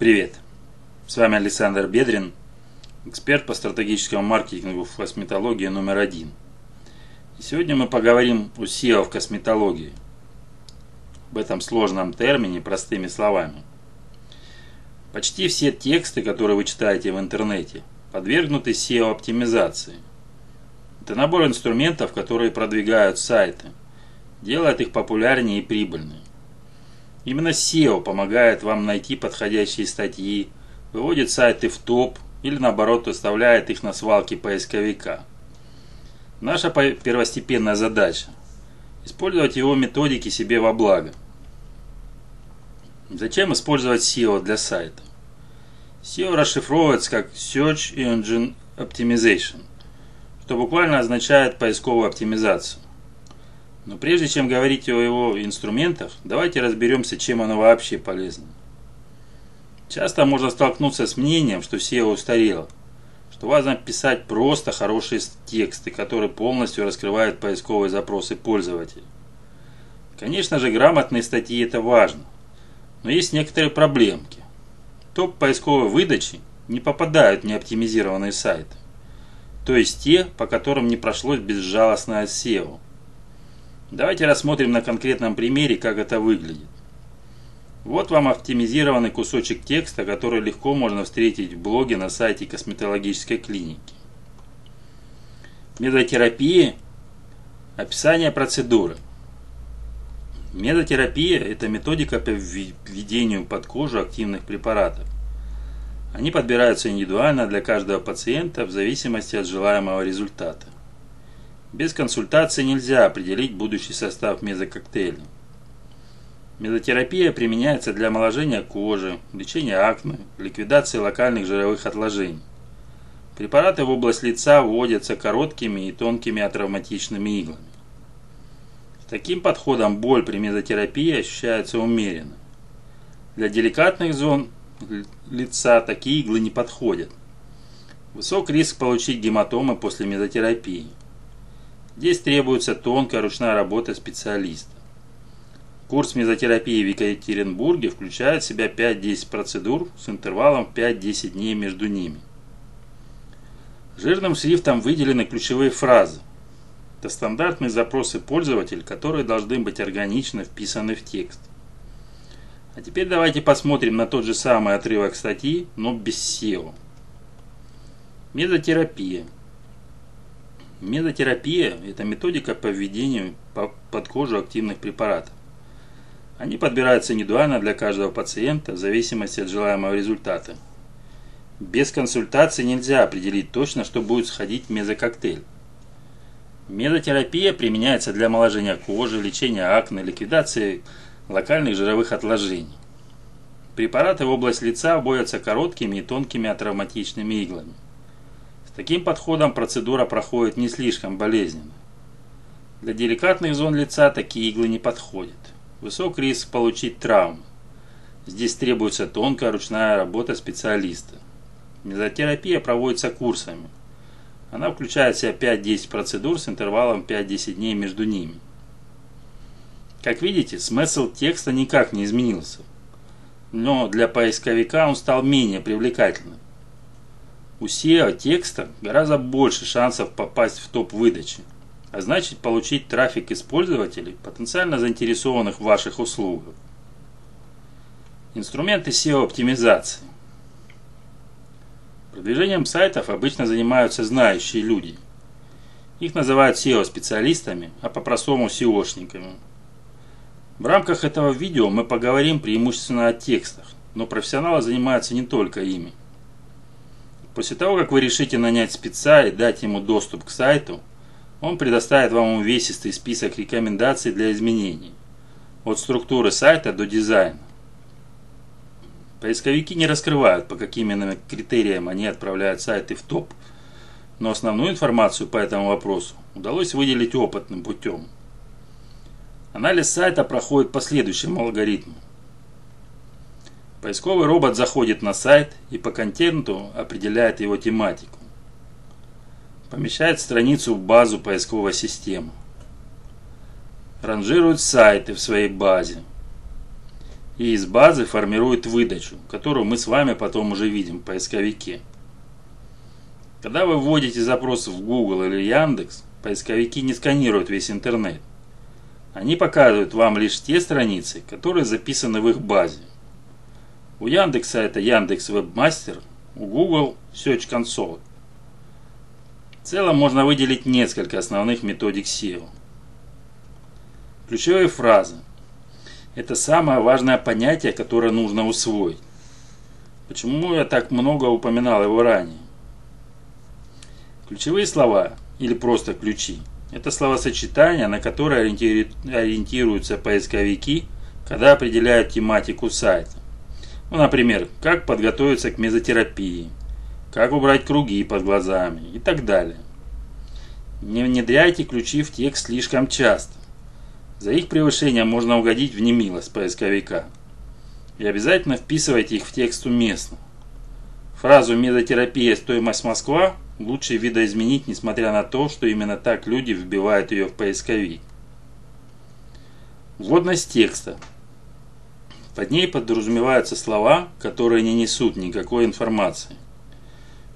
Привет! С вами Александр Бедрин, эксперт по стратегическому маркетингу в косметологии номер один. И сегодня мы поговорим о SEO в косметологии. В этом сложном термине простыми словами. Почти все тексты, которые вы читаете в интернете, подвергнуты SEO-оптимизации. Это набор инструментов, которые продвигают сайты, делают их популярнее и прибыльнее. Именно SEO помогает вам найти подходящие статьи, выводит сайты в топ или наоборот выставляет их на свалке поисковика. Наша первостепенная задача – использовать его методики себе во благо. Зачем использовать SEO для сайта? SEO расшифровывается как Search Engine Optimization, что буквально означает поисковую оптимизацию. Но прежде чем говорить о его инструментах, давайте разберемся, чем оно вообще полезно. Часто можно столкнуться с мнением, что SEO устарело, что важно писать просто хорошие тексты, которые полностью раскрывают поисковые запросы пользователя. Конечно же, грамотные статьи это важно, но есть некоторые проблемки. топ поисковой выдачи не попадают в неоптимизированные сайты, то есть те, по которым не прошлось безжалостное SEO – Давайте рассмотрим на конкретном примере, как это выглядит. Вот вам оптимизированный кусочек текста, который легко можно встретить в блоге на сайте косметологической клиники. Медотерапия. Описание процедуры. Медотерапия – это методика по введению под кожу активных препаратов. Они подбираются индивидуально для каждого пациента в зависимости от желаемого результата. Без консультации нельзя определить будущий состав мезококтейля. Мезотерапия применяется для омоложения кожи, лечения акне, ликвидации локальных жировых отложений. Препараты в область лица вводятся короткими и тонкими атравматичными иглами. Таким подходом боль при мезотерапии ощущается умеренно. Для деликатных зон лица такие иглы не подходят. Высок риск получить гематомы после мезотерапии. Здесь требуется тонкая ручная работа специалиста. Курс мезотерапии в Екатеринбурге включает в себя 5-10 процедур с интервалом 5-10 дней между ними. Жирным шрифтом выделены ключевые фразы. Это стандартные запросы пользователя, которые должны быть органично вписаны в текст. А теперь давайте посмотрим на тот же самый отрывок статьи, но без SEO. Мезотерапия – Медотерапия – это методика по введению под кожу активных препаратов. Они подбираются индивидуально для каждого пациента в зависимости от желаемого результата. Без консультации нельзя определить точно, что будет сходить мезококтейль. Медотерапия применяется для омоложения кожи, лечения акне, ликвидации локальных жировых отложений. Препараты в область лица вводятся короткими и тонкими атравматичными иглами. С таким подходом процедура проходит не слишком болезненно. Для деликатных зон лица такие иглы не подходят. Высок риск получить травму. Здесь требуется тонкая ручная работа специалиста. Мезотерапия проводится курсами. Она включает в себя 5-10 процедур с интервалом 5-10 дней между ними. Как видите, смысл текста никак не изменился. Но для поисковика он стал менее привлекательным. У SEO текста гораздо больше шансов попасть в топ выдачи, а значит получить трафик из пользователей, потенциально заинтересованных в ваших услугах. Инструменты SEO-оптимизации. Продвижением сайтов обычно занимаются знающие люди. Их называют SEO-специалистами, а по-простому SEOшниками. В рамках этого видео мы поговорим преимущественно о текстах, но профессионалы занимаются не только ими. После того, как вы решите нанять спеца и дать ему доступ к сайту, он предоставит вам увесистый список рекомендаций для изменений. От структуры сайта до дизайна. Поисковики не раскрывают, по каким именно критериям они отправляют сайты в топ. Но основную информацию по этому вопросу удалось выделить опытным путем. Анализ сайта проходит по следующему алгоритму. Поисковый робот заходит на сайт и по контенту определяет его тематику. Помещает страницу в базу поисковой системы. Ранжирует сайты в своей базе. и из базы формирует выдачу, которую мы с вами потом уже видим в поисковике. Когда вы вводите запрос в Google или Яндекс, поисковики не сканируют весь интернет. Они показывают вам лишь те страницы, которые записаны в их базе. У Яндекса это Яндекс Вебмастер, у Google Search Console. В целом можно выделить несколько основных методик SEO. Ключевые фразы. Это самое важное понятие, которое нужно усвоить. Почему я так много упоминал его ранее? Ключевые слова или просто ключи – это словосочетания, на которые ориентируются поисковики, когда определяют тематику сайта. Ну, например, как подготовиться к мезотерапии, как убрать круги под глазами и так далее. Не внедряйте ключи в текст слишком часто. За их превышение можно угодить в немилость поисковика. И обязательно вписывайте их в текст уместно. Фразу «мезотерапия. Стоимость Москва» лучше видоизменить, несмотря на то, что именно так люди вбивают ее в поисковик. Вводность текста. Под ней подразумеваются слова, которые не несут никакой информации.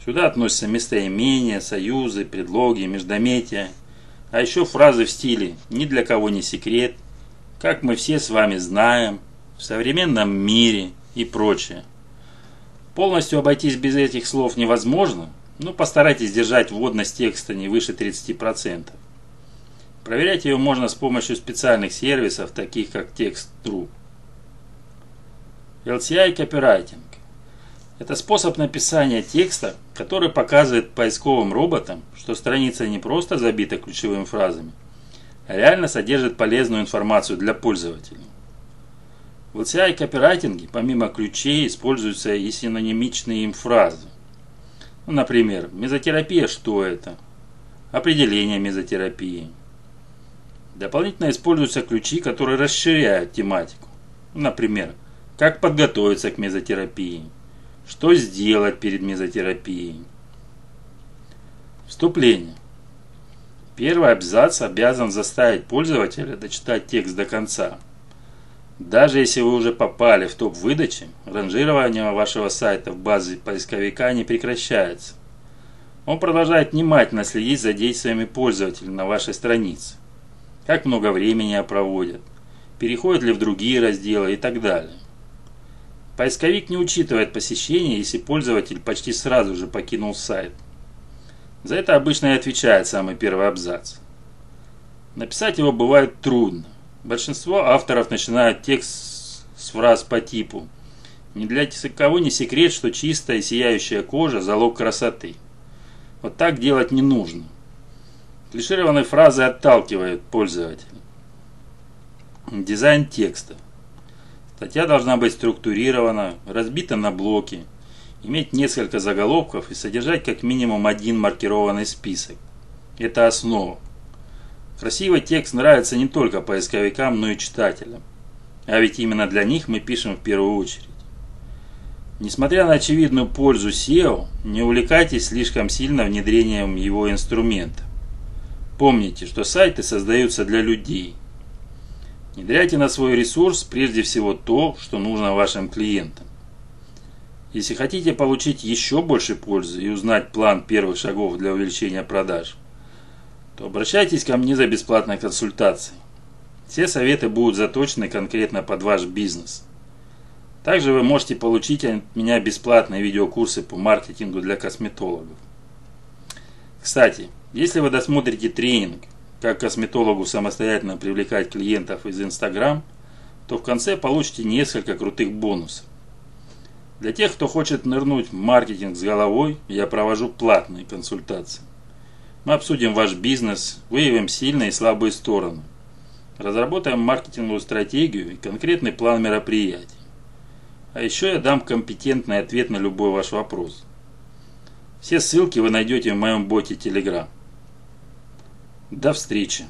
Сюда относятся местоимения, союзы, предлоги, междометия, а еще фразы в стиле «ни для кого не секрет», «как мы все с вами знаем», «в современном мире» и прочее. Полностью обойтись без этих слов невозможно, но постарайтесь держать вводность текста не выше 30%. Проверять ее можно с помощью специальных сервисов, таких как TextTrue. LCI Copywriting – это способ написания текста, который показывает поисковым роботам, что страница не просто забита ключевыми фразами, а реально содержит полезную информацию для пользователя. В LCI копирайтинге помимо ключей используются и синонимичные им фразы. Ну, например, мезотерапия что это? Определение мезотерапии. Дополнительно используются ключи, которые расширяют тематику. Например, как подготовиться к мезотерапии, что сделать перед мезотерапией. Вступление. Первый абзац обязан заставить пользователя дочитать текст до конца. Даже если вы уже попали в топ выдачи, ранжирование вашего сайта в базе поисковика не прекращается. Он продолжает внимательно следить за действиями пользователя на вашей странице. Как много времени проводят, переходят ли в другие разделы и так далее. Поисковик не учитывает посещение, если пользователь почти сразу же покинул сайт. За это обычно и отвечает самый первый абзац. Написать его бывает трудно. Большинство авторов начинают текст с фраз по типу «Не для кого не секрет, что чистая и сияющая кожа – залог красоты». Вот так делать не нужно. Клишированные фразы отталкивают пользователя. Дизайн текста. Статья должна быть структурирована, разбита на блоки, иметь несколько заголовков и содержать как минимум один маркированный список. Это основа. Красивый текст нравится не только поисковикам, но и читателям. А ведь именно для них мы пишем в первую очередь. Несмотря на очевидную пользу SEO, не увлекайтесь слишком сильно внедрением его инструмента. Помните, что сайты создаются для людей – Внедряйте на свой ресурс прежде всего то, что нужно вашим клиентам. Если хотите получить еще больше пользы и узнать план первых шагов для увеличения продаж, то обращайтесь ко мне за бесплатной консультацией. Все советы будут заточены конкретно под ваш бизнес. Также вы можете получить от меня бесплатные видеокурсы по маркетингу для косметологов. Кстати, если вы досмотрите тренинг как косметологу самостоятельно привлекать клиентов из Instagram, то в конце получите несколько крутых бонусов. Для тех, кто хочет нырнуть в маркетинг с головой, я провожу платные консультации. Мы обсудим ваш бизнес, выявим сильные и слабые стороны. Разработаем маркетинговую стратегию и конкретный план мероприятий. А еще я дам компетентный ответ на любой ваш вопрос. Все ссылки вы найдете в моем боте Telegram. До встречи!